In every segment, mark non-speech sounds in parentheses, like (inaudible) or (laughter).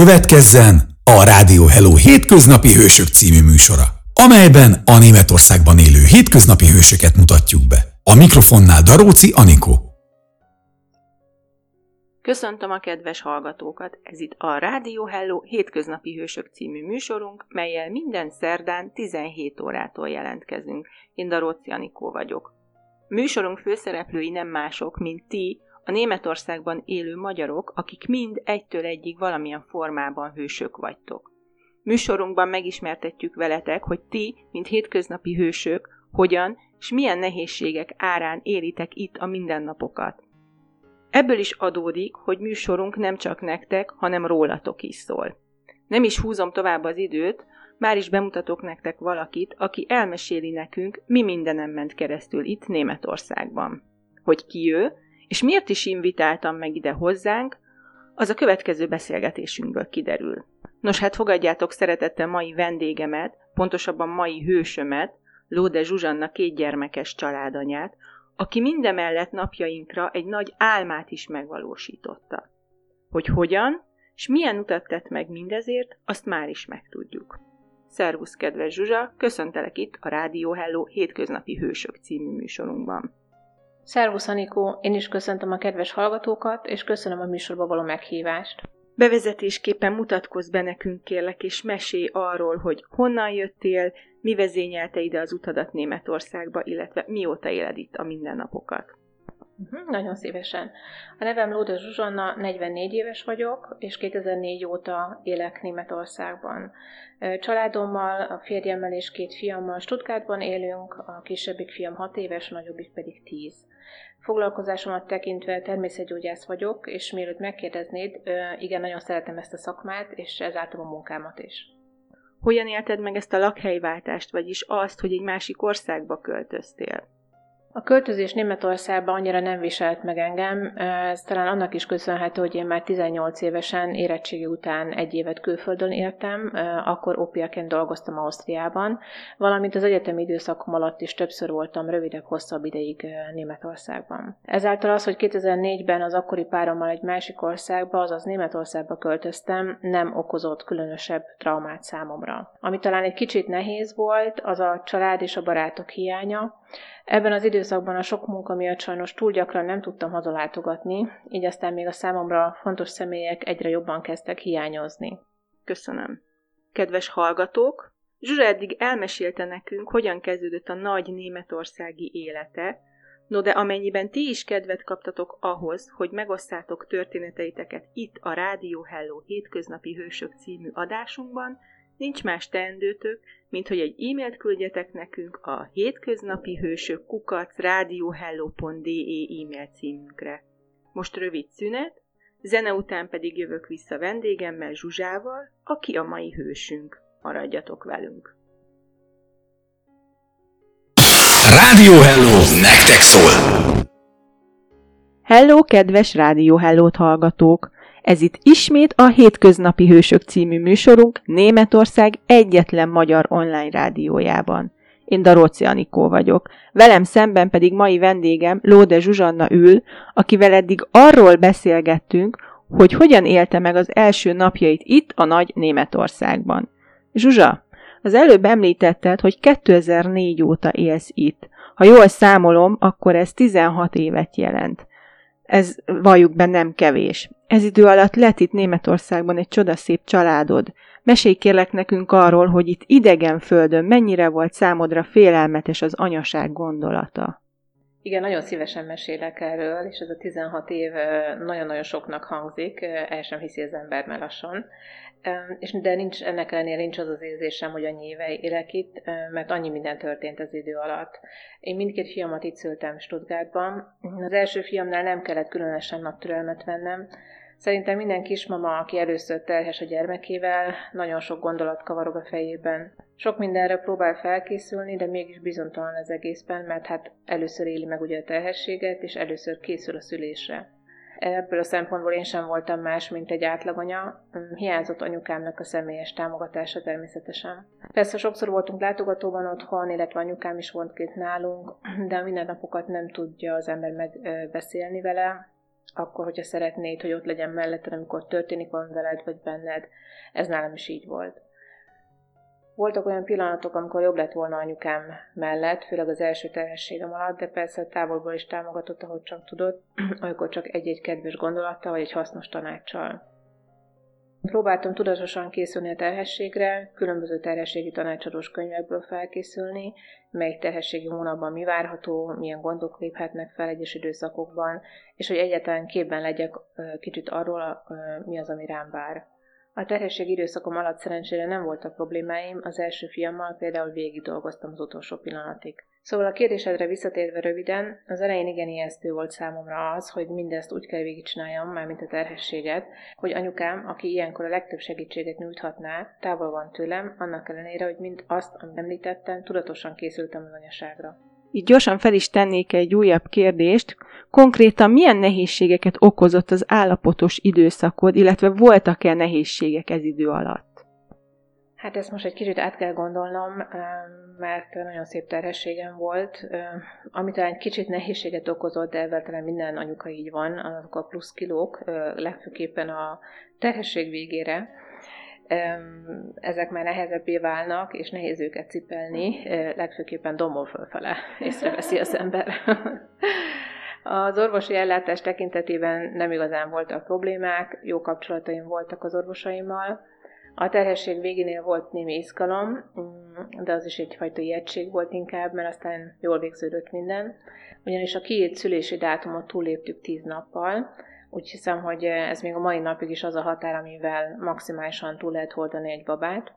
Következzen a Rádió Hello hétköznapi hősök című műsora, amelyben a Németországban élő hétköznapi hősöket mutatjuk be. A mikrofonnál Daróci Anikó. Köszöntöm a kedves hallgatókat! Ez itt a Rádió Hello Hétköznapi Hősök című műsorunk, melyel minden szerdán 17 órától jelentkezünk. Én Daróci Anikó vagyok. Műsorunk főszereplői nem mások, mint ti, a Németországban élő magyarok, akik mind egytől egyig valamilyen formában hősök vagytok. Műsorunkban megismertetjük veletek, hogy ti, mint hétköznapi hősök, hogyan és milyen nehézségek árán élitek itt a mindennapokat. Ebből is adódik, hogy műsorunk nem csak nektek, hanem rólatok is szól. Nem is húzom tovább az időt, már is bemutatok nektek valakit, aki elmeséli nekünk, mi mindenem ment keresztül itt Németországban. Hogy ki ő, és miért is invitáltam meg ide hozzánk, az a következő beszélgetésünkből kiderül. Nos, hát fogadjátok szeretettel mai vendégemet, pontosabban mai hősömet, Lóde Zsuzsanna két gyermekes családanyát, aki mindemellett napjainkra egy nagy álmát is megvalósította. Hogy hogyan, és milyen utat tett meg mindezért, azt már is megtudjuk. Szervusz, kedves Zsuzsa, köszöntelek itt a Rádió Hello hétköznapi hősök című műsorunkban. Szervusz Anikó, én is köszöntöm a kedves hallgatókat, és köszönöm a műsorba való meghívást. Bevezetésképpen mutatkozz be nekünk kérlek, és mesélj arról, hogy honnan jöttél, mi vezényelte ide az utadat Németországba, illetve mióta éled itt a mindennapokat. Uh-huh, nagyon szívesen. A nevem Lóda Zsuzsanna, 44 éves vagyok, és 2004 óta élek Németországban. Családommal, a férjemmel és két fiammal Stuttgartban élünk, a kisebbik fiam 6 éves, a nagyobbik pedig 10. Foglalkozásomat tekintve természetgyógyász vagyok, és mielőtt megkérdeznéd, igen, nagyon szeretem ezt a szakmát, és ezáltal a munkámat is. Hogyan élted meg ezt a lakhelyváltást, vagyis azt, hogy egy másik országba költöztél? A költözés Németországba annyira nem viselt meg engem, ez talán annak is köszönhető, hogy én már 18 évesen érettségi után egy évet külföldön éltem, akkor opiaként dolgoztam Ausztriában, valamint az egyetemi időszakom alatt is többször voltam rövidebb, hosszabb ideig Németországban. Ezáltal az, hogy 2004-ben az akkori párommal egy másik országba, azaz Németországba költöztem, nem okozott különösebb traumát számomra. Ami talán egy kicsit nehéz volt, az a család és a barátok hiánya, Ebben az időszakban a sok munka miatt sajnos túl gyakran nem tudtam hazalátogatni, így aztán még a számomra fontos személyek egyre jobban kezdtek hiányozni. Köszönöm. Kedves hallgatók, Zsuzsa eddig elmesélte nekünk, hogyan kezdődött a nagy németországi élete, no de amennyiben ti is kedvet kaptatok ahhoz, hogy megosztátok történeteiteket itt a Rádió Hello hétköznapi hősök című adásunkban, nincs más teendőtök, mint hogy egy e-mailt küldjetek nekünk a hétköznapi hősök kukac radiohello.de e-mail címünkre. Most rövid szünet, zene után pedig jövök vissza vendégemmel Zsuzsával, aki a mai hősünk. Maradjatok velünk! Rádió Hello nektek szól! Hello, kedves Rádió Hellót hallgatók! Ez itt ismét a Hétköznapi Hősök című műsorunk Németország egyetlen magyar online rádiójában. Én Daróci Anikó vagyok. Velem szemben pedig mai vendégem Lóde Zsuzsanna ül, akivel eddig arról beszélgettünk, hogy hogyan élte meg az első napjait itt a nagy Németországban. Zsuzsa, az előbb említetted, hogy 2004 óta élsz itt. Ha jól számolom, akkor ez 16 évet jelent. Ez valljuk be nem kevés. Ez idő alatt letít itt Németországban egy csodaszép családod. Mesélj kérlek nekünk arról, hogy itt idegen földön mennyire volt számodra félelmetes az anyaság gondolata. Igen, nagyon szívesen mesélek erről, és ez a 16 év nagyon-nagyon soknak hangzik, el sem hiszi az ember már lassan. És de nincs, ennek ellenére nincs az az érzésem, hogy annyi éve élek itt, mert annyi minden történt az idő alatt. Én mindkét fiamat itt szültem Stuttgartban. Az első fiamnál nem kellett különösen nagy türelmet vennem, Szerintem minden kismama, aki először terhes a gyermekével, nagyon sok gondolat kavarog a fejében. Sok mindenre próbál felkészülni, de mégis bizonytalan az egészben, mert hát először éli meg ugye a terhességet, és először készül a szülésre. Ebből a szempontból én sem voltam más, mint egy átlaganya. Hiányzott anyukámnak a személyes támogatása természetesen. Persze sokszor voltunk látogatóban otthon, illetve anyukám is volt két nálunk, de a mindennapokat nem tudja az ember megbeszélni vele, akkor, hogyha szeretnéd, hogy ott legyen melletted, amikor történik valami veled vagy benned. Ez nálam is így volt. Voltak olyan pillanatok, amikor jobb lett volna anyukám mellett, főleg az első terhességem alatt, de persze távolból is támogatott, ahogy csak tudott, (clears throat) amikor csak egy-egy kedves gondolattal vagy egy hasznos tanácssal. Próbáltam tudatosan készülni a terhességre, különböző terhességi tanácsadós könyvekből felkészülni, melyik terhességi hónapban mi várható, milyen gondok léphetnek fel egyes időszakokban, és hogy egyáltalán képben legyek kicsit arról, mi az, ami rám vár. A terhesség időszakom alatt szerencsére nem voltak problémáim, az első fiammal például végig dolgoztam az utolsó pillanatig. Szóval a kérdésedre visszatérve röviden, az elején igen ijesztő volt számomra az, hogy mindezt úgy kell végigcsináljam, mármint a terhességet, hogy anyukám, aki ilyenkor a legtöbb segítséget nyújthatná, távol van tőlem, annak ellenére, hogy mind azt, amit említettem, tudatosan készültem az anyaságra. Így gyorsan fel is tennék egy újabb kérdést. Konkrétan milyen nehézségeket okozott az állapotos időszakod, illetve voltak-e nehézségek ez idő alatt? Hát ezt most egy kicsit át kell gondolnom, mert nagyon szép terhességem volt. Ami talán kicsit nehézséget okozott, de ebben talán minden anyuka így van, azok a plusz kilók, legfőképpen a terhesség végére. Ezek már nehezebbé válnak, és nehéz őket cipelni, legfőképpen dombol fölfele (laughs) észreveszi az ember. Az orvosi ellátás tekintetében nem igazán voltak problémák, jó kapcsolataim voltak az orvosaimmal, a terhesség végénél volt némi izgalom, de az is egyfajta ijegység volt inkább, mert aztán jól végződött minden. Ugyanis a kiét szülési dátumot túléptük tíz nappal, úgy hiszem, hogy ez még a mai napig is az a határ, amivel maximálisan túl lehet holdani egy babát.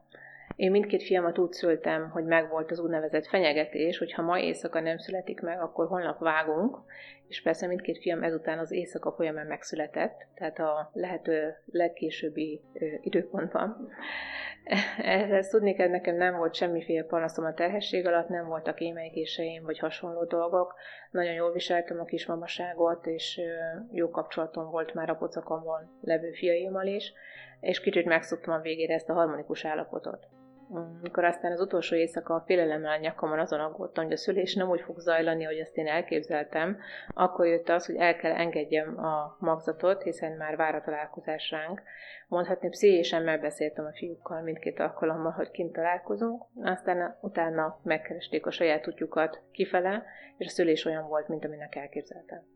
Én mindkét fiamat úgy szültem, hogy megvolt az úgynevezett fenyegetés, hogy ha ma éjszaka nem születik meg, akkor holnap vágunk, és persze mindkét fiam ezután az éjszaka folyamán megszületett, tehát a lehető legkésőbbi időpontban. Ehhez tudni kell, nekem nem volt semmiféle panaszom a terhesség alatt, nem voltak émeigéseim vagy hasonló dolgok. Nagyon jól viseltem a kismamaságot, és jó kapcsolatom volt már a pocakomban levő fiaimmal is, és kicsit megszoktam a végére ezt a harmonikus állapotot. Amikor aztán az utolsó éjszaka a félelemmel a nyakamon azon aggódtam, hogy a szülés nem úgy fog zajlani, hogy ezt én elképzeltem, akkor jött az, hogy el kell engedjem a magzatot, hiszen már vár a találkozás ránk. Mondhatni, pszichésen megbeszéltem a fiúkkal mindkét alkalommal, hogy kint találkozunk, aztán utána megkeresték a saját útjukat kifele, és a szülés olyan volt, mint aminek elképzeltem.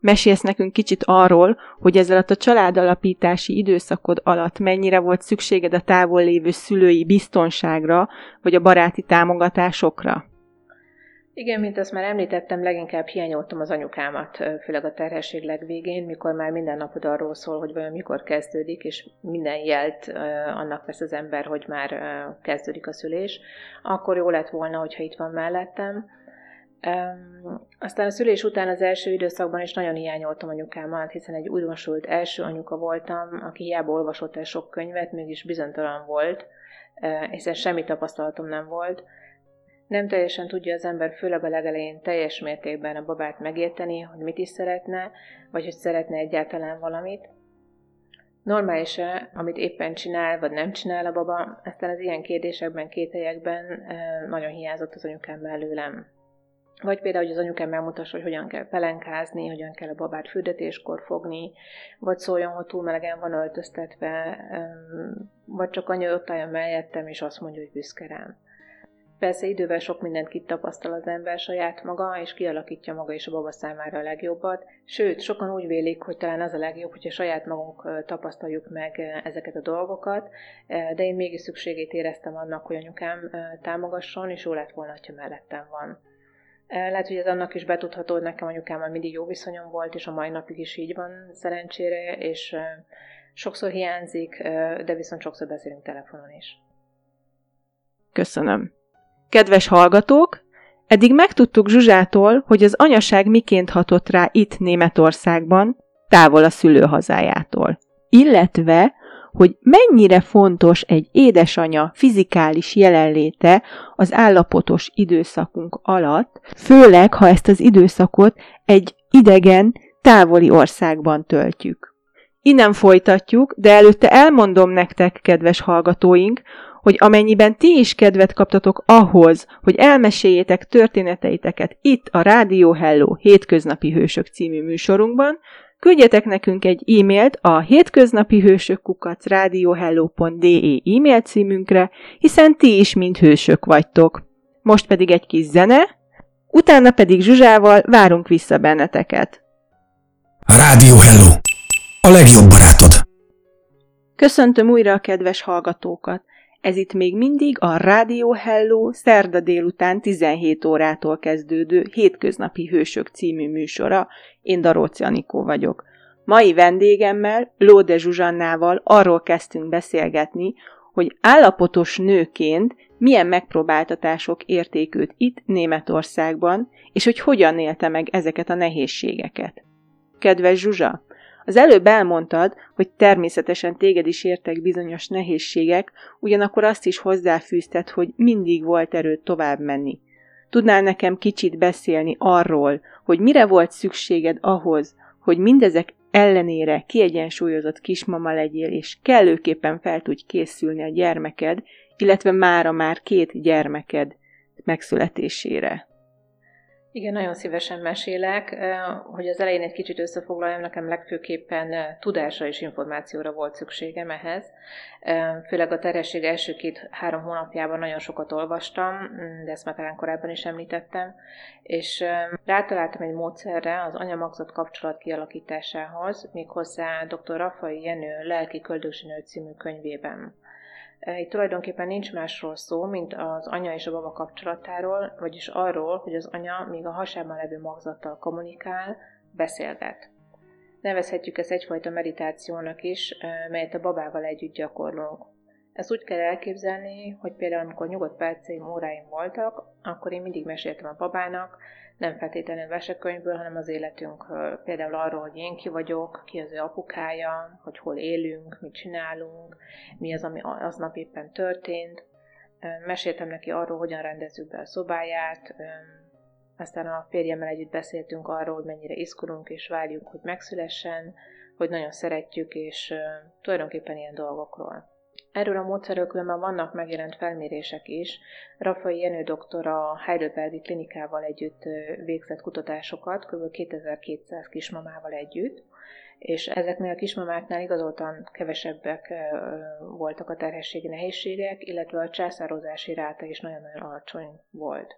Mesélsz nekünk kicsit arról, hogy ezzel a családalapítási időszakod alatt mennyire volt szükséged a távol lévő szülői biztonságra, vagy a baráti támogatásokra? Igen, mint azt már említettem, leginkább hiányoltam az anyukámat, főleg a terhesség legvégén, mikor már minden napod arról szól, hogy vajon mikor kezdődik, és minden jelt annak vesz az ember, hogy már kezdődik a szülés. Akkor jó lett volna, hogyha itt van mellettem, Um, aztán a szülés után az első időszakban is nagyon hiányoltam anyukámat, hiszen egy újdonsult első anyuka voltam, aki hiába olvasott el sok könyvet, mégis bizonytalan volt, uh, hiszen semmi tapasztalatom nem volt. Nem teljesen tudja az ember, főleg a legelején teljes mértékben a babát megérteni, hogy mit is szeretne, vagy hogy szeretne egyáltalán valamit. Normális-e, amit éppen csinál, vagy nem csinál a baba, aztán az ilyen kérdésekben, kételyekben uh, nagyon hiányzott az anyukám mellőlem. Vagy például, hogy az anyukám megmutassa, hogy hogyan kell pelenkázni, hogyan kell a babát fürdetéskor fogni, vagy szóljon, hogy túl melegen van öltöztetve, vagy csak anya ott állja mellettem, és azt mondja, hogy büszke rám. Persze idővel sok mindent kitapasztal az ember saját maga, és kialakítja maga is a baba számára a legjobbat. Sőt, sokan úgy vélik, hogy talán az a legjobb, hogyha saját magunk tapasztaljuk meg ezeket a dolgokat, de én mégis szükségét éreztem annak, hogy anyukám támogasson, és jó lett volna, ha mellettem van. Lehet, hogy ez annak is betudható, hogy nekem anyukámmal mindig jó viszonyom volt, és a mai napig is így van szerencsére, és sokszor hiányzik, de viszont sokszor beszélünk telefonon is. Köszönöm. Kedves hallgatók, eddig megtudtuk Zsuzsától, hogy az anyaság miként hatott rá itt Németországban, távol a szülőhazájától. Illetve, hogy mennyire fontos egy édesanya fizikális jelenléte az állapotos időszakunk alatt, főleg, ha ezt az időszakot egy idegen, távoli országban töltjük. Innen folytatjuk, de előtte elmondom nektek, kedves hallgatóink, hogy amennyiben ti is kedvet kaptatok ahhoz, hogy elmeséljétek történeteiteket itt a Rádió Hello hétköznapi hősök című műsorunkban, küldjetek nekünk egy e-mailt a hétköznapi hősök kukac radiohello.de e-mail címünkre, hiszen ti is mind hősök vagytok. Most pedig egy kis zene, utána pedig Zsuzsával várunk vissza benneteket. Rádió Hello! A legjobb barátod! Köszöntöm újra a kedves hallgatókat! Ez itt még mindig a Rádió Hello szerda délután 17 órától kezdődő Hétköznapi Hősök című műsora. Én Daróci Anikó vagyok. Mai vendégemmel, Lóde Zsuzsannával arról kezdtünk beszélgetni, hogy állapotos nőként milyen megpróbáltatások érték itt Németországban, és hogy hogyan élte meg ezeket a nehézségeket. Kedves Zsuzsa, az előbb elmondtad, hogy természetesen téged is értek bizonyos nehézségek, ugyanakkor azt is hozzáfűzted, hogy mindig volt erőd tovább menni. Tudnál nekem kicsit beszélni arról, hogy mire volt szükséged ahhoz, hogy mindezek ellenére kiegyensúlyozott kismama legyél, és kellőképpen fel tudj készülni a gyermeked, illetve mára már két gyermeked megszületésére. Igen, nagyon szívesen mesélek. Hogy az elején egy kicsit összefoglaljam, nekem legfőképpen tudásra és információra volt szükségem ehhez. Főleg a terhesség első két-három hónapjában nagyon sokat olvastam, de ezt már talán korábban is említettem, és rátaláltam egy módszerre az anyamagzat kapcsolat kialakításához, méghozzá dr. Rafai Jenő lelki köldögzsinő című könyvében. Itt tulajdonképpen nincs másról szó, mint az anya és a baba kapcsolatáról, vagyis arról, hogy az anya még a hasában levő magzattal kommunikál, beszélget. Nevezhetjük ezt egyfajta meditációnak is, melyet a babával együtt gyakorlunk. Ezt úgy kell elképzelni, hogy például amikor nyugodt perceim, óráim voltak, akkor én mindig meséltem a babának, nem feltétlenül vesekönyvből, hanem az életünkről. Például arról, hogy én ki vagyok, ki az ő apukája, hogy hol élünk, mit csinálunk, mi az, ami aznap éppen történt. Meséltem neki arról, hogyan rendezzük be a szobáját, aztán a férjemmel együtt beszéltünk arról, hogy mennyire izgulunk és várjuk, hogy megszülessen, hogy nagyon szeretjük, és tulajdonképpen ilyen dolgokról. Erről a módszerről különben vannak megjelent felmérések is. Rafai Jenő doktor a Heidelbergi klinikával együtt végzett kutatásokat, kb. 2200 kismamával együtt, és ezeknél a kismamáknál igazoltan kevesebbek voltak a terhességi nehézségek, illetve a császározási ráta is nagyon-nagyon alacsony volt.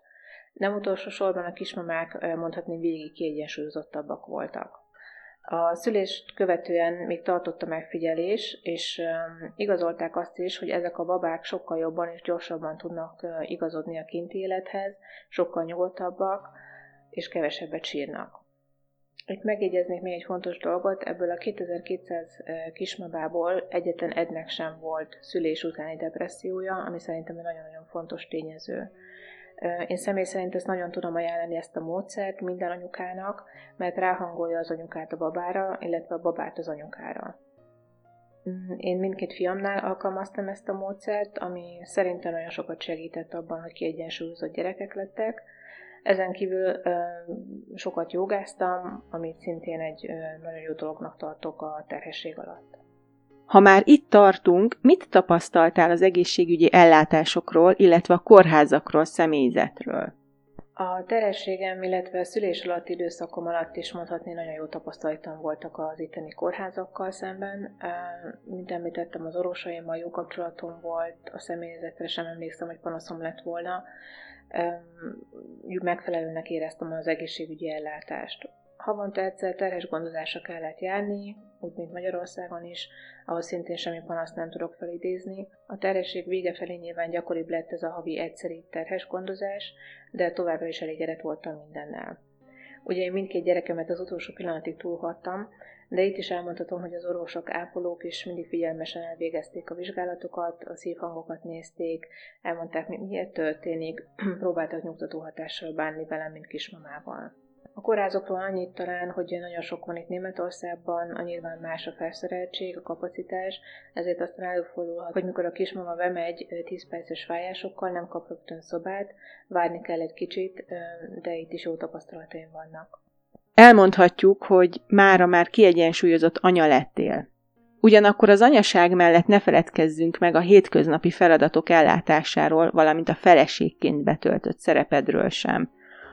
Nem utolsó sorban a kismamák mondhatni végig kiegyensúlyozottabbak voltak. A szülést követően még tartott a megfigyelés, és igazolták azt is, hogy ezek a babák sokkal jobban és gyorsabban tudnak igazodni a kinti élethez, sokkal nyugodtabbak, és kevesebbet sírnak. Itt megjegyeznék még egy fontos dolgot, ebből a 2200 kismabából egyetlen egynek sem volt szülés utáni depressziója, ami szerintem egy nagyon-nagyon fontos tényező. Én személy szerint ezt nagyon tudom ajánlani ezt a módszert minden anyukának, mert ráhangolja az anyukát a babára, illetve a babát az anyukára. Mm, én mindkét fiamnál alkalmaztam ezt a módszert, ami szerintem nagyon sokat segített abban, hogy kiegyensúlyozott gyerekek lettek. Ezen kívül sokat jogáztam, amit szintén egy nagyon jó dolognak tartok a terhesség alatt. Ha már itt tartunk, mit tapasztaltál az egészségügyi ellátásokról, illetve a kórházakról, személyzetről? A terességem, illetve a szülés alatt időszakom alatt is mondhatni nagyon jó tapasztalatom voltak az itteni kórházakkal szemben. Mint említettem, az orvosaimmal jó kapcsolatom volt, a személyzetre sem emlékszem, hogy panaszom lett volna. Megfelelőnek éreztem az egészségügyi ellátást. Havonta egyszer terhes gondozásra kellett járni, úgy, mint Magyarországon is, ahol szintén semmi panaszt nem tudok felidézni. A terhesség vége felé nyilván gyakoribb lett ez a havi egyszeri terhes gondozás, de továbbra is elégedett voltam mindennel. Ugye én mindkét gyerekemet az utolsó pillanatig túlhattam, de itt is elmondhatom, hogy az orvosok, ápolók is mindig figyelmesen elvégezték a vizsgálatokat, a szívhangokat nézték, elmondták, mi miért történik, (clears throat) próbáltak nyugtató hatással bánni velem, mint kismamával. A kórházokról annyit talán, hogy nagyon sok van itt Németországban, a nyilván más a felszereltség, a kapacitás, ezért aztán előfordulhat, hogy mikor a kismama bemegy 10 perces fájásokkal, nem kap rögtön szobát, várni kell egy kicsit, de itt is jó tapasztalataim vannak. Elmondhatjuk, hogy mára már kiegyensúlyozott anya lettél. Ugyanakkor az anyaság mellett ne feledkezzünk meg a hétköznapi feladatok ellátásáról, valamint a feleségként betöltött szerepedről sem.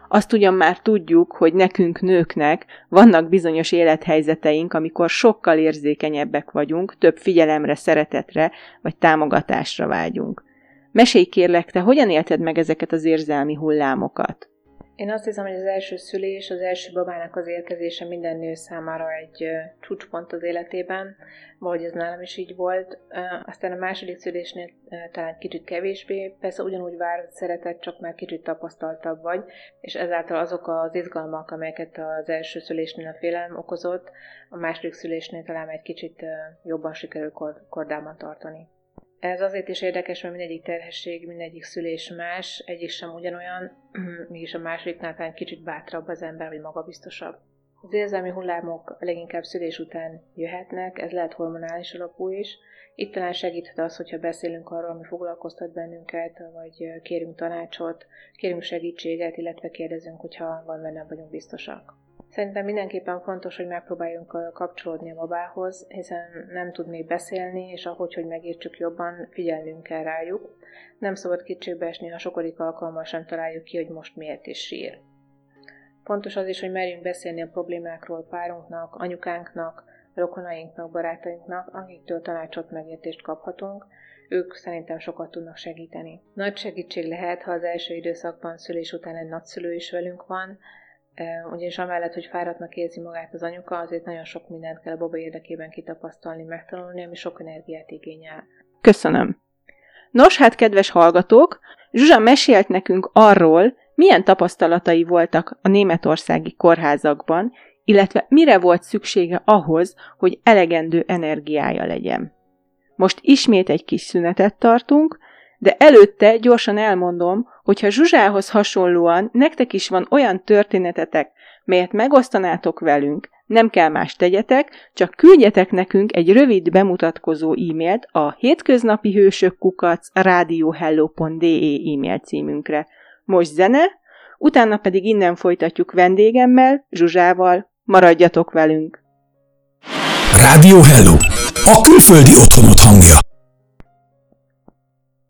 Azt ugyan már tudjuk, hogy nekünk nőknek vannak bizonyos élethelyzeteink, amikor sokkal érzékenyebbek vagyunk, több figyelemre, szeretetre vagy támogatásra vágyunk. Mesélj kérlek, te hogyan élted meg ezeket az érzelmi hullámokat? Én azt hiszem, hogy az első szülés, az első babának az érkezése minden nő számára egy csúcspont az életében, vagy ez nálam is így volt. Aztán a második szülésnél talán kicsit kevésbé, persze ugyanúgy várott szeretet, csak már kicsit tapasztaltabb vagy, és ezáltal azok az izgalmak, amelyeket az első szülésnél a félelem okozott, a második szülésnél talán egy kicsit jobban sikerül kordában tartani. Ez azért is érdekes, mert mindegyik terhesség, mindegyik szülés más, egyik sem ugyanolyan, (clears throat) mégis a másiknál talán kicsit bátrabb az ember, vagy magabiztosabb. Az érzelmi hullámok leginkább szülés után jöhetnek, ez lehet hormonális alapú is. Itt talán segíthet az, hogyha beszélünk arról, ami foglalkoztat bennünket, vagy kérünk tanácsot, kérünk segítséget, illetve kérdezünk, hogyha van benne vagyunk biztosak. Szerintem mindenképpen fontos, hogy megpróbáljunk kapcsolódni a babához, hiszen nem tud még beszélni, és ahogy, hogy megértsük jobban, figyelnünk kell rájuk. Nem szabad kétségbe esni, ha sokadik alkalommal sem találjuk ki, hogy most miért is sír. Fontos az is, hogy merjünk beszélni a problémákról párunknak, anyukánknak, rokonainknak, barátainknak, akiktől tanácsot, megértést kaphatunk, ők szerintem sokat tudnak segíteni. Nagy segítség lehet, ha az első időszakban szülés után egy nagyszülő is velünk van, ugyanis amellett, hogy fáradtnak érzi magát az anyuka, azért nagyon sok mindent kell a baba érdekében kitapasztalni, megtanulni, ami sok energiát igényel. Köszönöm. Nos, hát kedves hallgatók, Zsuzsa mesélt nekünk arról, milyen tapasztalatai voltak a németországi kórházakban, illetve mire volt szüksége ahhoz, hogy elegendő energiája legyen. Most ismét egy kis szünetet tartunk, de előtte gyorsan elmondom, hogy ha Zsuzsához hasonlóan nektek is van olyan történetetek, melyet megosztanátok velünk, nem kell más tegyetek, csak küldjetek nekünk egy rövid bemutatkozó e-mailt a hétköznapi hősök kukac radiohello.de e-mail címünkre. Most zene, utána pedig innen folytatjuk vendégemmel, Zsuzsával. Maradjatok velünk! Rádió Hello! A külföldi otthonot hangja!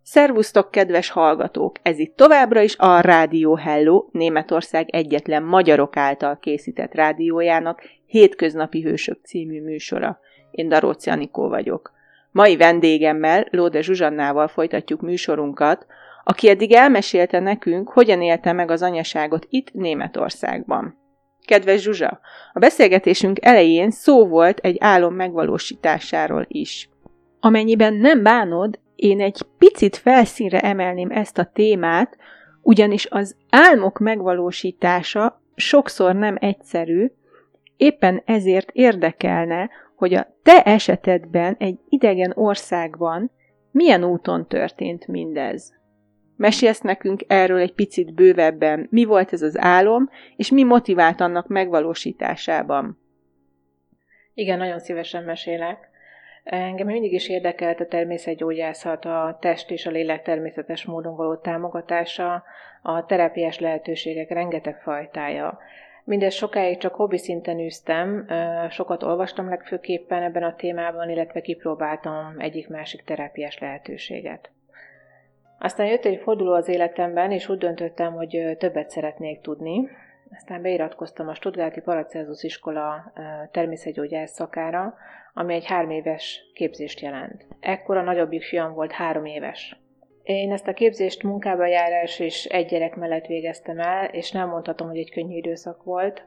Szervusztok, kedves hallgatók! Ez itt továbbra is a Rádió Hello, Németország egyetlen magyarok által készített rádiójának Hétköznapi Hősök című műsora. Én Daróci Anikó vagyok. Mai vendégemmel, Lóde Zsuzsannával folytatjuk műsorunkat, aki eddig elmesélte nekünk, hogyan élte meg az anyaságot itt Németországban. Kedves Zsuzsa, a beszélgetésünk elején szó volt egy álom megvalósításáról is. Amennyiben nem bánod, én egy picit felszínre emelném ezt a témát, ugyanis az álmok megvalósítása sokszor nem egyszerű, éppen ezért érdekelne, hogy a te esetedben egy idegen országban milyen úton történt mindez. Mesélsz nekünk erről egy picit bővebben, mi volt ez az álom, és mi motivált annak megvalósításában? Igen, nagyon szívesen mesélek. Engem mindig is érdekelt a természetgyógyászat, a test és a lélek természetes módon való támogatása, a terápiás lehetőségek rengeteg fajtája. Mindez sokáig csak hobbi szinten űztem, sokat olvastam legfőképpen ebben a témában, illetve kipróbáltam egyik-másik terápiás lehetőséget. Aztán jött egy forduló az életemben, és úgy döntöttem, hogy többet szeretnék tudni. Aztán beiratkoztam a Stuttgarti Paracelsus iskola természetgyógyász szakára, ami egy három éves képzést jelent. Ekkor a nagyobbik fiam volt három éves. Én ezt a képzést munkába járás és egy gyerek mellett végeztem el, és nem mondhatom, hogy egy könnyű időszak volt.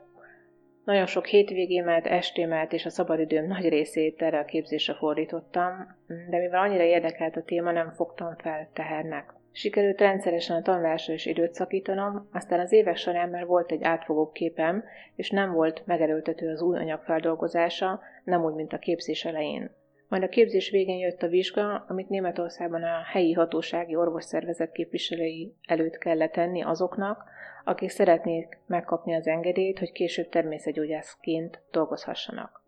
Nagyon sok hétvégémet, estémet és a szabadidőm nagy részét erre a képzésre fordítottam, de mivel annyira érdekelt a téma, nem fogtam fel tehernek. Sikerült rendszeresen a tanulásra is időt szakítanom, aztán az évek során már volt egy átfogó képem, és nem volt megerőltető az új anyag feldolgozása, nem úgy, mint a képzés elején. Majd a képzés végén jött a vizsga, amit Németországban a helyi hatósági orvosszervezet képviselői előtt kellett tenni azoknak, akik szeretnék megkapni az engedélyt, hogy később természetgyógyászként dolgozhassanak.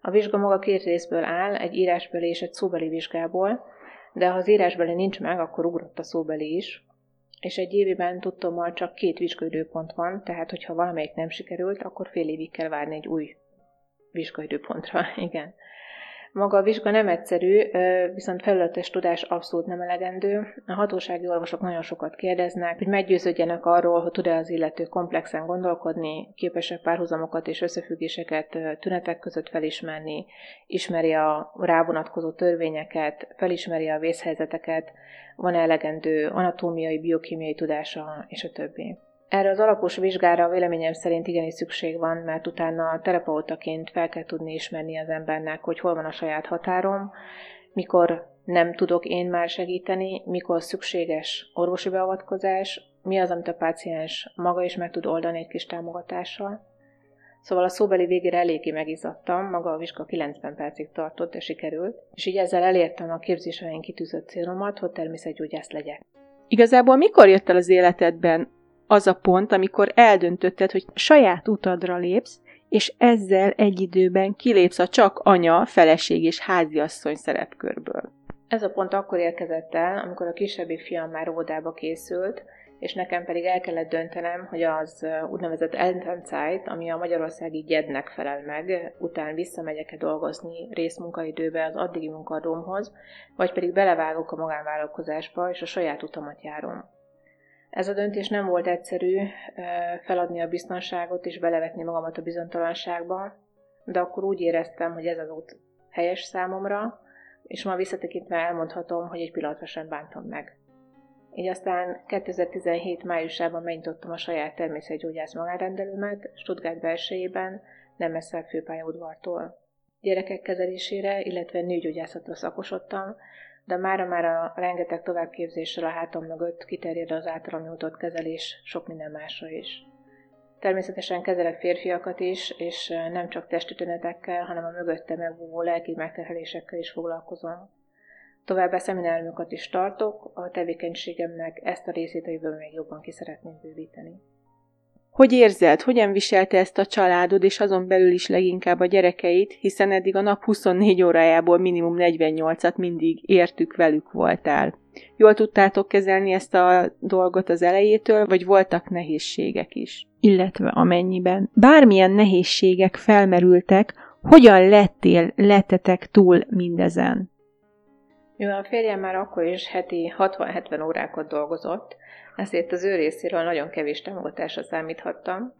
A vizsga maga két részből áll, egy írásbeli és egy szóbeli vizsgából, de ha az írásbeli nincs meg, akkor ugrott a szóbeli is, és egy évben tudtommal csak két vizsgaidőpont van, tehát hogyha valamelyik nem sikerült, akkor fél évig kell várni egy új vizsgaidőpontra. (laughs) Igen. Maga a vizsga nem egyszerű, viszont felületes tudás abszolút nem elegendő. A hatósági orvosok nagyon sokat kérdeznek, hogy meggyőződjenek arról, hogy tud-e az illető komplexen gondolkodni, képesek párhuzamokat és összefüggéseket tünetek között felismerni, ismeri a rávonatkozó törvényeket, felismeri a vészhelyzeteket, van elegendő anatómiai, biokémiai tudása, és a többi. Erre az alapos vizsgára véleményem szerint igenis szükség van, mert utána terapeutaként fel kell tudni ismerni az embernek, hogy hol van a saját határom, mikor nem tudok én már segíteni, mikor szükséges orvosi beavatkozás, mi az, amit a páciens maga is meg tud oldani egy kis támogatással. Szóval a szóbeli végére eléggé megizzadtam, maga a vizsga 90 percig tartott, de sikerült, és így ezzel elértem a képzés elején kitűzött célomat, hogy természetgyógyász legyek. Igazából mikor jött el az életedben az a pont, amikor eldöntötted, hogy saját utadra lépsz, és ezzel egy időben kilépsz a csak anya, feleség és háziasszony szerepkörből. Ez a pont akkor érkezett el, amikor a kisebbik fiam már óvodába készült, és nekem pedig el kellett döntenem, hogy az úgynevezett Elternzeit, ami a magyarországi gyednek felel meg, után visszamegyek-e dolgozni részmunkaidőbe az addigi munkadómhoz, vagy pedig belevágok a magánvállalkozásba, és a saját utamat járom. Ez a döntés nem volt egyszerű, feladni a biztonságot és belevetni magamat a bizonytalanságba, de akkor úgy éreztem, hogy ez az út helyes számomra, és ma visszatekintve elmondhatom, hogy egy pillanatra sem bántam meg. Így aztán 2017 májusában megnyitottam a saját természetgyógyász magánrendelőmet Stuttgart belsejében, nem messze a főpályaudvartól. Gyerekek kezelésére, illetve nőgyógyászatra szakosodtam, de mára már a rengeteg továbbképzéssel a hátam mögött kiterjed az általam nyújtott kezelés sok minden másra is. Természetesen kezelek férfiakat is, és nem csak testi tünetekkel, hanem a mögötte megbúvó lelki megterhelésekkel is foglalkozom. Továbbá szemináriumokat is tartok, a tevékenységemnek ezt a részét a jövőben még jobban ki szeretném bővíteni. Hogy érzed, hogyan viselte ezt a családod, és azon belül is leginkább a gyerekeit, hiszen eddig a nap 24 órájából minimum 48-at mindig értük velük voltál. Jól tudtátok kezelni ezt a dolgot az elejétől, vagy voltak nehézségek is? Illetve amennyiben bármilyen nehézségek felmerültek, hogyan lettél, lettetek túl mindezen? Mivel a férjem már akkor is heti 60-70 órákat dolgozott, ezért az ő részéről nagyon kevés támogatásra számíthattam.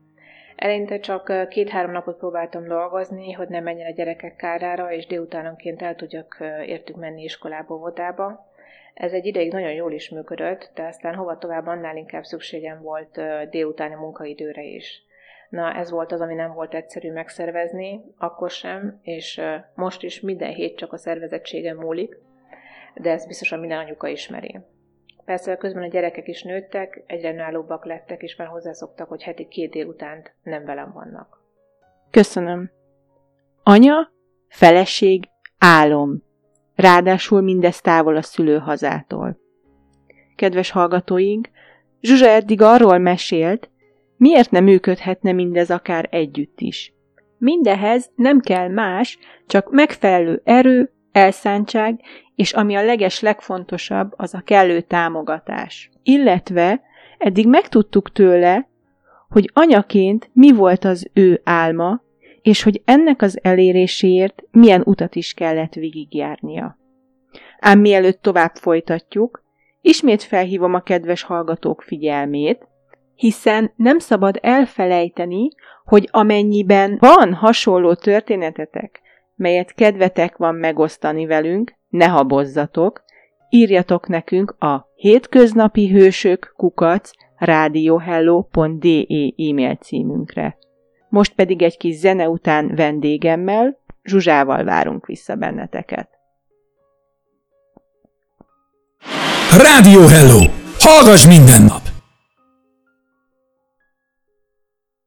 Eleinte csak két-három napot próbáltam dolgozni, hogy ne menjen a gyerekek kárára, és délutánonként el tudjak értük menni iskolába, óvodába. Ez egy ideig nagyon jól is működött, de aztán hova tovább annál inkább szükségem volt délutáni munkaidőre is. Na, ez volt az, ami nem volt egyszerű megszervezni, akkor sem, és most is minden hét csak a szervezettségem múlik, de ezt biztosan minden anyuka ismeri. Persze közben a gyerekek is nőttek, egyre önállóbbak lettek, és már hozzászoktak, hogy heti két délutánt nem velem vannak. Köszönöm. Anya, feleség, álom. Ráadásul mindez távol a szülőhazától. Kedves hallgatóink, Zsuzsa eddig arról mesélt, miért nem működhetne mindez akár együtt is. Mindehez nem kell más, csak megfelelő erő, elszántság, és ami a leges legfontosabb, az a kellő támogatás. Illetve eddig megtudtuk tőle, hogy anyaként mi volt az ő álma, és hogy ennek az eléréséért milyen utat is kellett végigjárnia. Ám mielőtt tovább folytatjuk, ismét felhívom a kedves hallgatók figyelmét, hiszen nem szabad elfelejteni, hogy amennyiben van hasonló történetetek, melyet kedvetek van megosztani velünk, ne habozzatok, írjatok nekünk a hétköznapi hősök kukac radiohello.de e-mail címünkre. Most pedig egy kis zene után vendégemmel, Zsuzsával várunk vissza benneteket. Rádió Hello! Hallgass minden nap!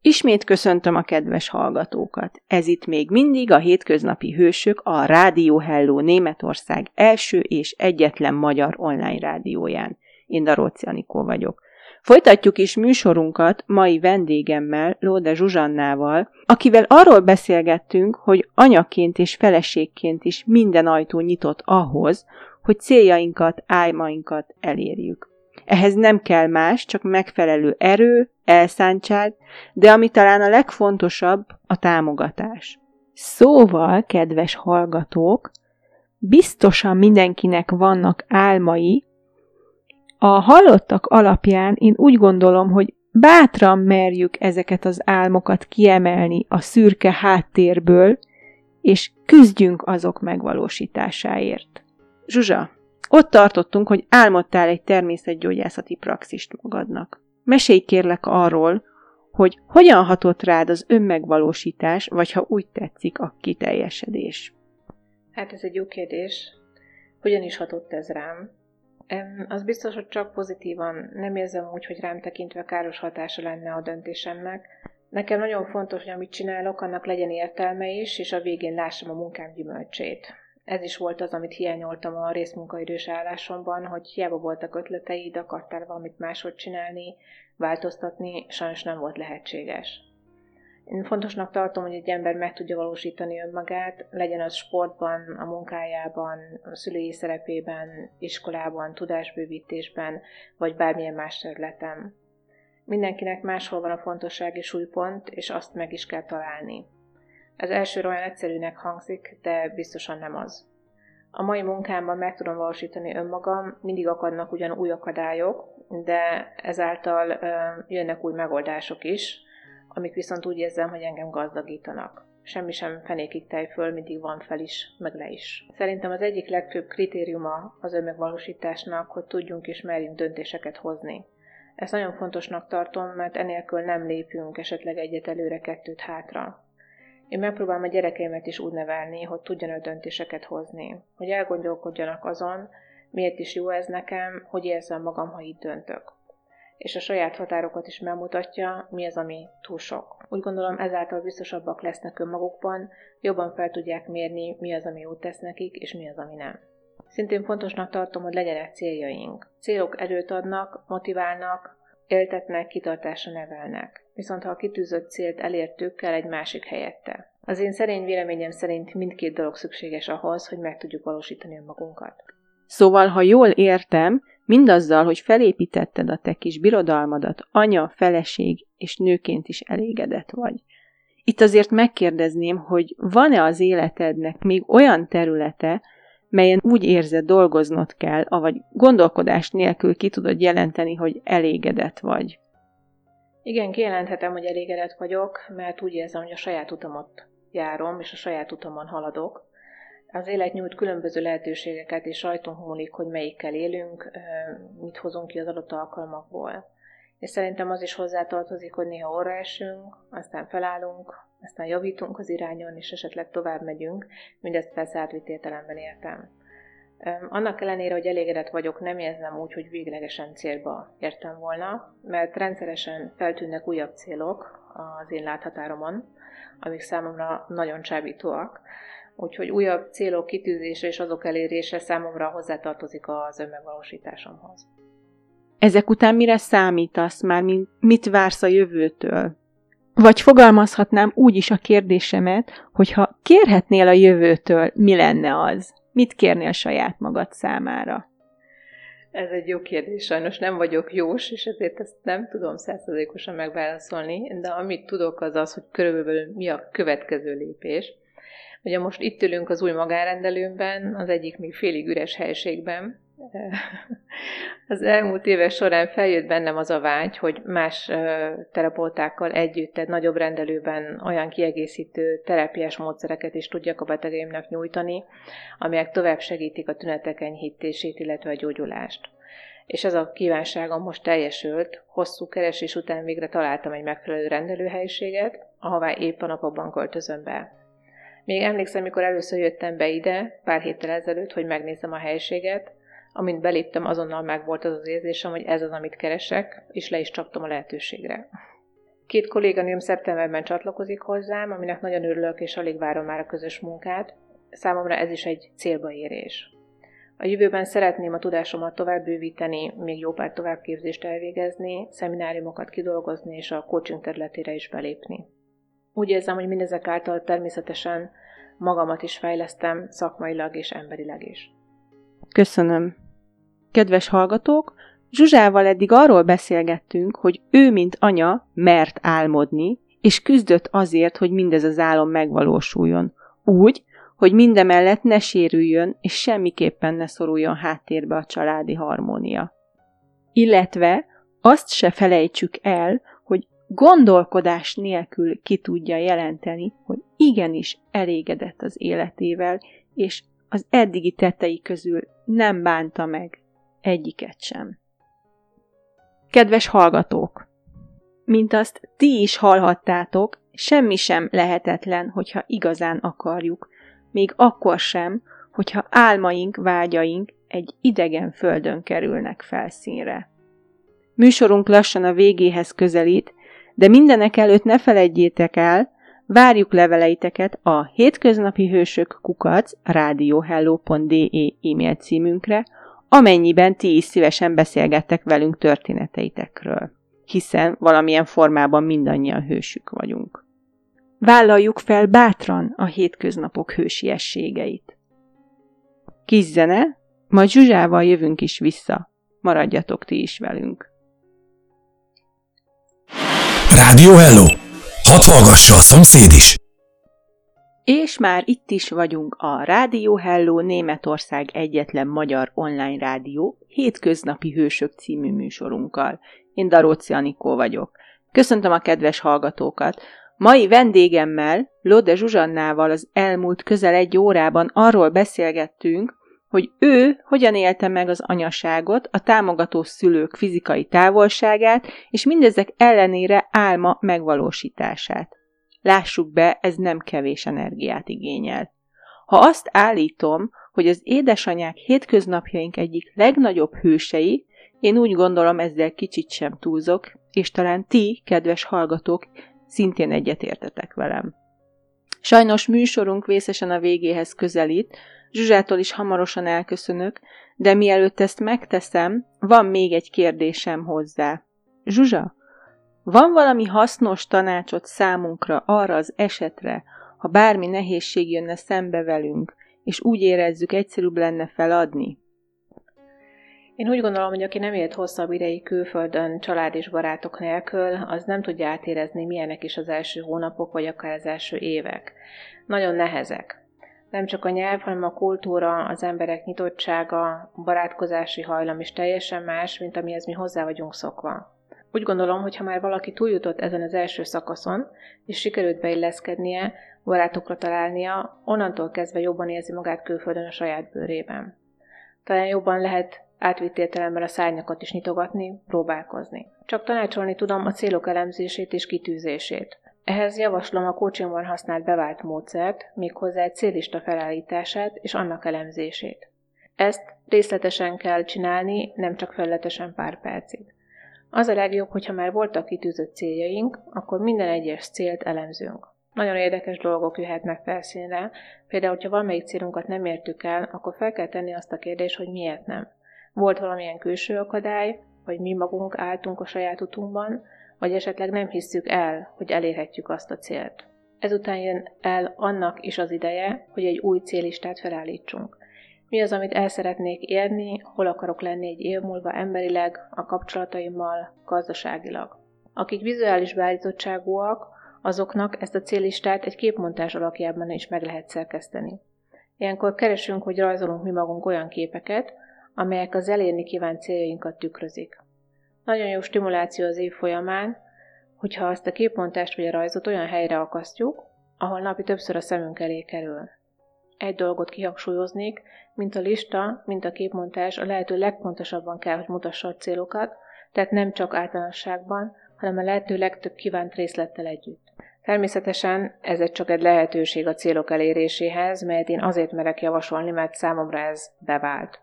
Ismét köszöntöm a kedves hallgatókat. Ez itt még mindig a hétköznapi hősök a Rádió Hello Németország első és egyetlen magyar online rádióján. Én Daróci Anikó vagyok. Folytatjuk is műsorunkat mai vendégemmel, Lóde Zsuzsannával, akivel arról beszélgettünk, hogy anyaként és feleségként is minden ajtó nyitott ahhoz, hogy céljainkat, álmainkat elérjük. Ehhez nem kell más, csak megfelelő erő, elszántság, de ami talán a legfontosabb, a támogatás. Szóval, kedves hallgatók, biztosan mindenkinek vannak álmai. A hallottak alapján én úgy gondolom, hogy bátran merjük ezeket az álmokat kiemelni a szürke háttérből, és küzdjünk azok megvalósításáért. Zsuzsa, ott tartottunk, hogy álmodtál egy természetgyógyászati praxist magadnak. Mesélj kérlek arról, hogy hogyan hatott rád az önmegvalósítás, vagy ha úgy tetszik, a kiteljesedés. Hát ez egy jó kérdés. Hogyan is hatott ez rám? Az biztos, hogy csak pozitívan. Nem érzem úgy, hogy rám tekintve káros hatása lenne a döntésemnek. Nekem nagyon fontos, hogy amit csinálok, annak legyen értelme is, és a végén lássam a munkám gyümölcsét. Ez is volt az, amit hiányoltam a részmunkaidős állásomban, hogy hiába voltak ötleteid, akartál valamit máshogy csinálni, változtatni, sajnos nem volt lehetséges. Én fontosnak tartom, hogy egy ember meg tudja valósítani önmagát, legyen az sportban, a munkájában, a szülői szerepében, iskolában, tudásbővítésben, vagy bármilyen más területen. Mindenkinek máshol van a fontossági súlypont, és azt meg is kell találni. Ez elsőre olyan egyszerűnek hangzik, de biztosan nem az. A mai munkámban meg tudom valósítani önmagam, mindig akadnak ugyan új akadályok, de ezáltal jönnek új megoldások is, amik viszont úgy érzem, hogy engem gazdagítanak. Semmi sem fenékig tej föl, mindig van fel is, meg le is. Szerintem az egyik legfőbb kritériuma az önmegvalósításnak, hogy tudjunk és merjünk döntéseket hozni. Ezt nagyon fontosnak tartom, mert enélkül nem lépünk esetleg egyet előre, kettőt hátra. Én megpróbálom a gyerekeimet is úgy nevelni, hogy tudjanak döntéseket hozni, hogy elgondolkodjanak azon, miért is jó ez nekem, hogy érzem magam, ha így döntök. És a saját határokat is megmutatja, mi az, ami túl sok. Úgy gondolom, ezáltal biztosabbak lesznek önmagukban, jobban fel tudják mérni, mi az, ami jót tesz nekik, és mi az, ami nem. Szintén fontosnak tartom, hogy legyenek céljaink. Célok erőt adnak, motiválnak, éltetnek, kitartásra nevelnek. Viszont ha a kitűzött célt elértük, kell egy másik helyette. Az én szerény véleményem szerint mindkét dolog szükséges ahhoz, hogy meg tudjuk valósítani önmagunkat. Szóval, ha jól értem, mindazzal, hogy felépítetted a te kis birodalmadat, anya, feleség és nőként is elégedett vagy. Itt azért megkérdezném, hogy van-e az életednek még olyan területe, melyen úgy érzed dolgoznod kell, avagy gondolkodás nélkül ki tudod jelenteni, hogy elégedett vagy. Igen, kijelenthetem, hogy elégedett vagyok, mert úgy érzem, hogy a saját utamot járom, és a saját utamon haladok. Az élet nyújt különböző lehetőségeket, és rajtunk múlik, hogy melyikkel élünk, mit hozunk ki az adott alkalmakból. És szerintem az is hozzátartozik, hogy néha orra esünk, aztán felállunk, aztán javítunk az irányon, és esetleg tovább megyünk, mindezt persze átvitt értem. Annak ellenére, hogy elégedett vagyok, nem érzem úgy, hogy véglegesen célba értem volna, mert rendszeresen feltűnnek újabb célok az én láthatáromon, amik számomra nagyon csábítóak, úgyhogy újabb célok kitűzése és azok elérése számomra hozzátartozik az önmegvalósításomhoz. Ezek után mire számítasz már, mit vársz a jövőtől? Vagy fogalmazhatnám úgy is a kérdésemet, hogy ha kérhetnél a jövőtől, mi lenne az? Mit kérnél saját magad számára? Ez egy jó kérdés, sajnos nem vagyok jós, és ezért ezt nem tudom százszerzékosan megválaszolni, de amit tudok az az, hogy körülbelül mi a következő lépés. Ugye most itt ülünk az új magánrendelőmben, az egyik még félig üres helységben, (laughs) az elmúlt éves során feljött bennem az a vágy, hogy más terapeutákkal együtt egy nagyobb rendelőben olyan kiegészítő terápiás módszereket is tudjak a betegeimnek nyújtani, amelyek tovább segítik a tünetek enyhítését, illetve a gyógyulást. És ez a kívánságom most teljesült, hosszú keresés után végre találtam egy megfelelő rendelőhelyiséget, ahová épp a napokban költözöm be. Még emlékszem, mikor először jöttem be ide, pár héttel ezelőtt, hogy megnézzem a helységet, Amint beléptem, azonnal megvolt az az érzésem, hogy ez az, amit keresek, és le is csaptam a lehetőségre. Két kolléganőm szeptemberben csatlakozik hozzám, aminek nagyon örülök, és alig várom már a közös munkát. Számomra ez is egy célba érés. A jövőben szeretném a tudásomat tovább bővíteni, még jó pár továbbképzést elvégezni, szemináriumokat kidolgozni és a coaching területére is belépni. Úgy érzem, hogy mindezek által természetesen magamat is fejlesztem, szakmailag és emberileg is. Köszönöm. Kedves hallgatók, Zsuzsával eddig arról beszélgettünk, hogy ő, mint anya, mert álmodni, és küzdött azért, hogy mindez az álom megvalósuljon. Úgy, hogy mindemellett ne sérüljön, és semmiképpen ne szoruljon háttérbe a családi harmónia. Illetve azt se felejtsük el, hogy gondolkodás nélkül ki tudja jelenteni, hogy igenis elégedett az életével, és az eddigi tettei közül nem bánta meg egyiket sem. Kedves hallgatók! Mint azt ti is hallhattátok, semmi sem lehetetlen, hogyha igazán akarjuk, még akkor sem, hogyha álmaink, vágyaink egy idegen földön kerülnek felszínre. Műsorunk lassan a végéhez közelít, de mindenek előtt ne feledjétek el, várjuk leveleiteket a hétköznapi hősök kukac radiohello.de e-mail címünkre, amennyiben ti is szívesen beszélgettek velünk történeteitekről, hiszen valamilyen formában mindannyian hősük vagyunk. Vállaljuk fel bátran a hétköznapok hősiességeit. Kis zene, majd Zsuzsával jövünk is vissza. Maradjatok ti is velünk. Rádió Hello! Hadd hallgassa a szomszéd is! És már itt is vagyunk a Rádió Hello Németország egyetlen magyar online rádió hétköznapi hősök című műsorunkkal. Én Daróci Anikó vagyok. Köszöntöm a kedves hallgatókat! Mai vendégemmel, Lode Zsuzsannával az elmúlt közel egy órában arról beszélgettünk, hogy ő hogyan élte meg az anyaságot, a támogató szülők fizikai távolságát, és mindezek ellenére álma megvalósítását. Lássuk be, ez nem kevés energiát igényel. Ha azt állítom, hogy az édesanyák hétköznapjaink egyik legnagyobb hősei, én úgy gondolom ezzel kicsit sem túlzok, és talán ti, kedves hallgatók, szintén egyetértetek velem. Sajnos műsorunk vészesen a végéhez közelít, Zsuzsától is hamarosan elköszönök, de mielőtt ezt megteszem, van még egy kérdésem hozzá. Zsuzsa, van valami hasznos tanácsot számunkra arra az esetre, ha bármi nehézség jönne szembe velünk, és úgy érezzük, egyszerűbb lenne feladni? Én úgy gondolom, hogy aki nem élt hosszabb ideig külföldön, család és barátok nélkül, az nem tudja átérezni, milyenek is az első hónapok, vagy akár az első évek. Nagyon nehezek. Nem csak a nyelv, hanem a kultúra, az emberek nyitottsága, barátkozási hajlam is teljesen más, mint amihez mi hozzá vagyunk szokva. Úgy gondolom, hogy ha már valaki túljutott ezen az első szakaszon, és sikerült beilleszkednie, barátokra találnia, onnantól kezdve jobban érzi magát külföldön a saját bőrében. Talán jobban lehet átvitt értelemben a szárnyakat is nyitogatni, próbálkozni. Csak tanácsolni tudom a célok elemzését és kitűzését. Ehhez javaslom a coachingban használt bevált módszert, méghozzá egy célista felállítását és annak elemzését. Ezt részletesen kell csinálni, nem csak felletesen pár percig. Az a legjobb, hogyha már voltak kitűzött céljaink, akkor minden egyes célt elemzünk. Nagyon érdekes dolgok jöhetnek felszínre, például, hogyha valamelyik célunkat nem értük el, akkor fel kell tenni azt a kérdést, hogy miért nem. Volt valamilyen külső akadály, vagy mi magunk álltunk a saját utunkban, vagy esetleg nem hisszük el, hogy elérhetjük azt a célt. Ezután jön el annak is az ideje, hogy egy új célistát felállítsunk. Mi az, amit el szeretnék érni, hol akarok lenni egy év múlva emberileg, a kapcsolataimmal, gazdaságilag. Akik vizuális beállítottságúak, azoknak ezt a célistát egy képmontás alakjában is meg lehet szerkeszteni. Ilyenkor keresünk, hogy rajzolunk mi magunk olyan képeket, amelyek az elérni kívánt céljainkat tükrözik. Nagyon jó stimuláció az év folyamán, hogyha azt a képmontást vagy a rajzot olyan helyre akasztjuk, ahol napi többször a szemünk elé kerül. Egy dolgot kihangsúlyoznék, mint a lista, mint a képmontás a lehető legpontosabban kell, hogy mutassa a célokat, tehát nem csak általánosságban, hanem a lehető legtöbb kívánt részlettel együtt. Természetesen ez egy csak egy lehetőség a célok eléréséhez, melyet én azért merek javasolni, mert számomra ez bevált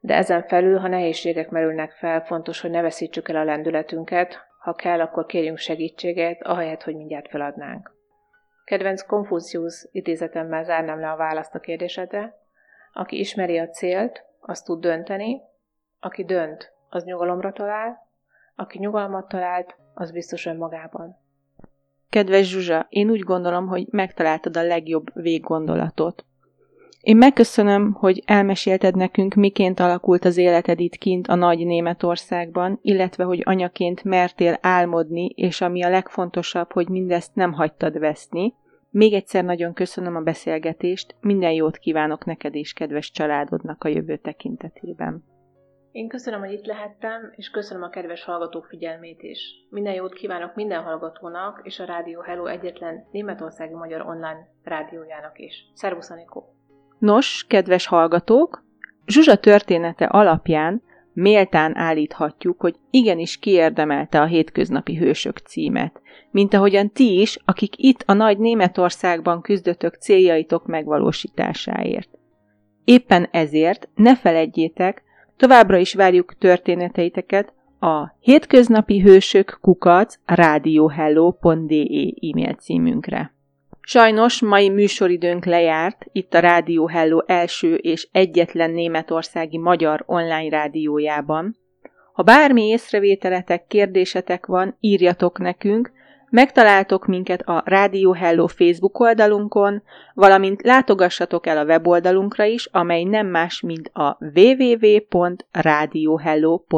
de ezen felül, ha nehézségek merülnek fel, fontos, hogy ne veszítsük el a lendületünket, ha kell, akkor kérjünk segítséget, ahelyett, hogy mindjárt feladnánk. Kedvenc Confucius idézetemmel zárnám le a választ a kérdésedre. Aki ismeri a célt, az tud dönteni, aki dönt, az nyugalomra talál, aki nyugalmat talált, az biztos önmagában. Kedves Zsuzsa, én úgy gondolom, hogy megtaláltad a legjobb véggondolatot. Én megköszönöm, hogy elmesélted nekünk, miként alakult az életed itt kint a nagy Németországban, illetve hogy anyaként mertél álmodni, és ami a legfontosabb, hogy mindezt nem hagytad veszni. Még egyszer nagyon köszönöm a beszélgetést, minden jót kívánok neked és kedves családodnak a jövő tekintetében. Én köszönöm, hogy itt lehettem, és köszönöm a kedves hallgatók figyelmét is. Minden jót kívánok minden hallgatónak, és a Rádió Hello egyetlen németországi magyar online rádiójának is. Szervusz, Anikó! Nos, kedves hallgatók, Zsuzsa története alapján méltán állíthatjuk, hogy igenis kiérdemelte a hétköznapi hősök címet, mint ahogyan ti is, akik itt a nagy Németországban küzdötök céljaitok megvalósításáért. Éppen ezért ne feledjétek, továbbra is várjuk történeteiteket a hétköznapi hősök kukac radiohello.de e-mail címünkre. Sajnos mai műsoridőnk lejárt itt a Rádió Hello első és egyetlen németországi magyar online rádiójában. Ha bármi észrevételetek, kérdésetek van, írjatok nekünk, megtaláltok minket a Rádió Hello Facebook oldalunkon, valamint látogassatok el a weboldalunkra is, amely nem más, mint a www.radiohello.de